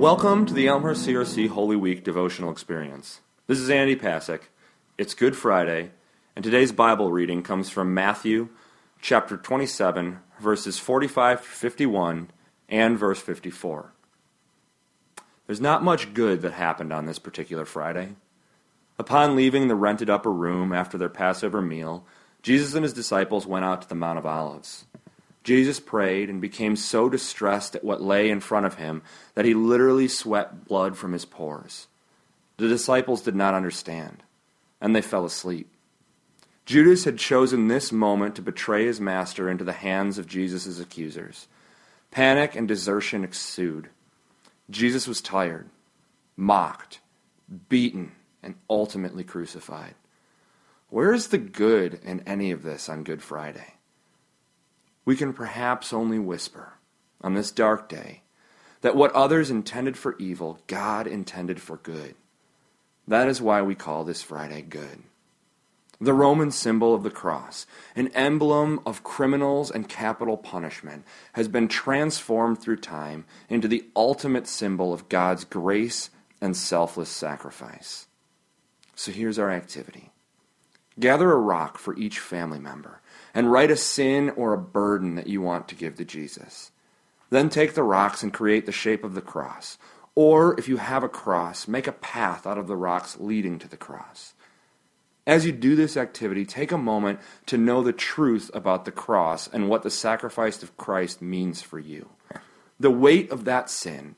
Welcome to the Elmhurst CRC Holy Week devotional experience. This is Andy Pasek. It's Good Friday, and today's Bible reading comes from Matthew chapter 27, verses 45 to 51 and verse 54. There's not much good that happened on this particular Friday. Upon leaving the rented upper room after their Passover meal, Jesus and his disciples went out to the Mount of Olives. Jesus prayed and became so distressed at what lay in front of him that he literally sweat blood from his pores. The disciples did not understand, and they fell asleep. Judas had chosen this moment to betray his master into the hands of Jesus' accusers. Panic and desertion ensued. Jesus was tired, mocked, beaten, and ultimately crucified. Where is the good in any of this on Good Friday? We can perhaps only whisper on this dark day that what others intended for evil, God intended for good. That is why we call this Friday good. The Roman symbol of the cross, an emblem of criminals and capital punishment, has been transformed through time into the ultimate symbol of God's grace and selfless sacrifice. So here's our activity gather a rock for each family member and write a sin or a burden that you want to give to Jesus. Then take the rocks and create the shape of the cross. Or, if you have a cross, make a path out of the rocks leading to the cross. As you do this activity, take a moment to know the truth about the cross and what the sacrifice of Christ means for you. The weight of that sin,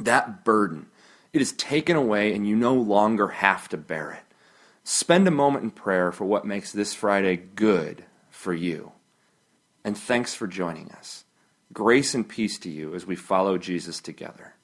that burden, it is taken away and you no longer have to bear it. Spend a moment in prayer for what makes this Friday good for you. And thanks for joining us. Grace and peace to you as we follow Jesus together.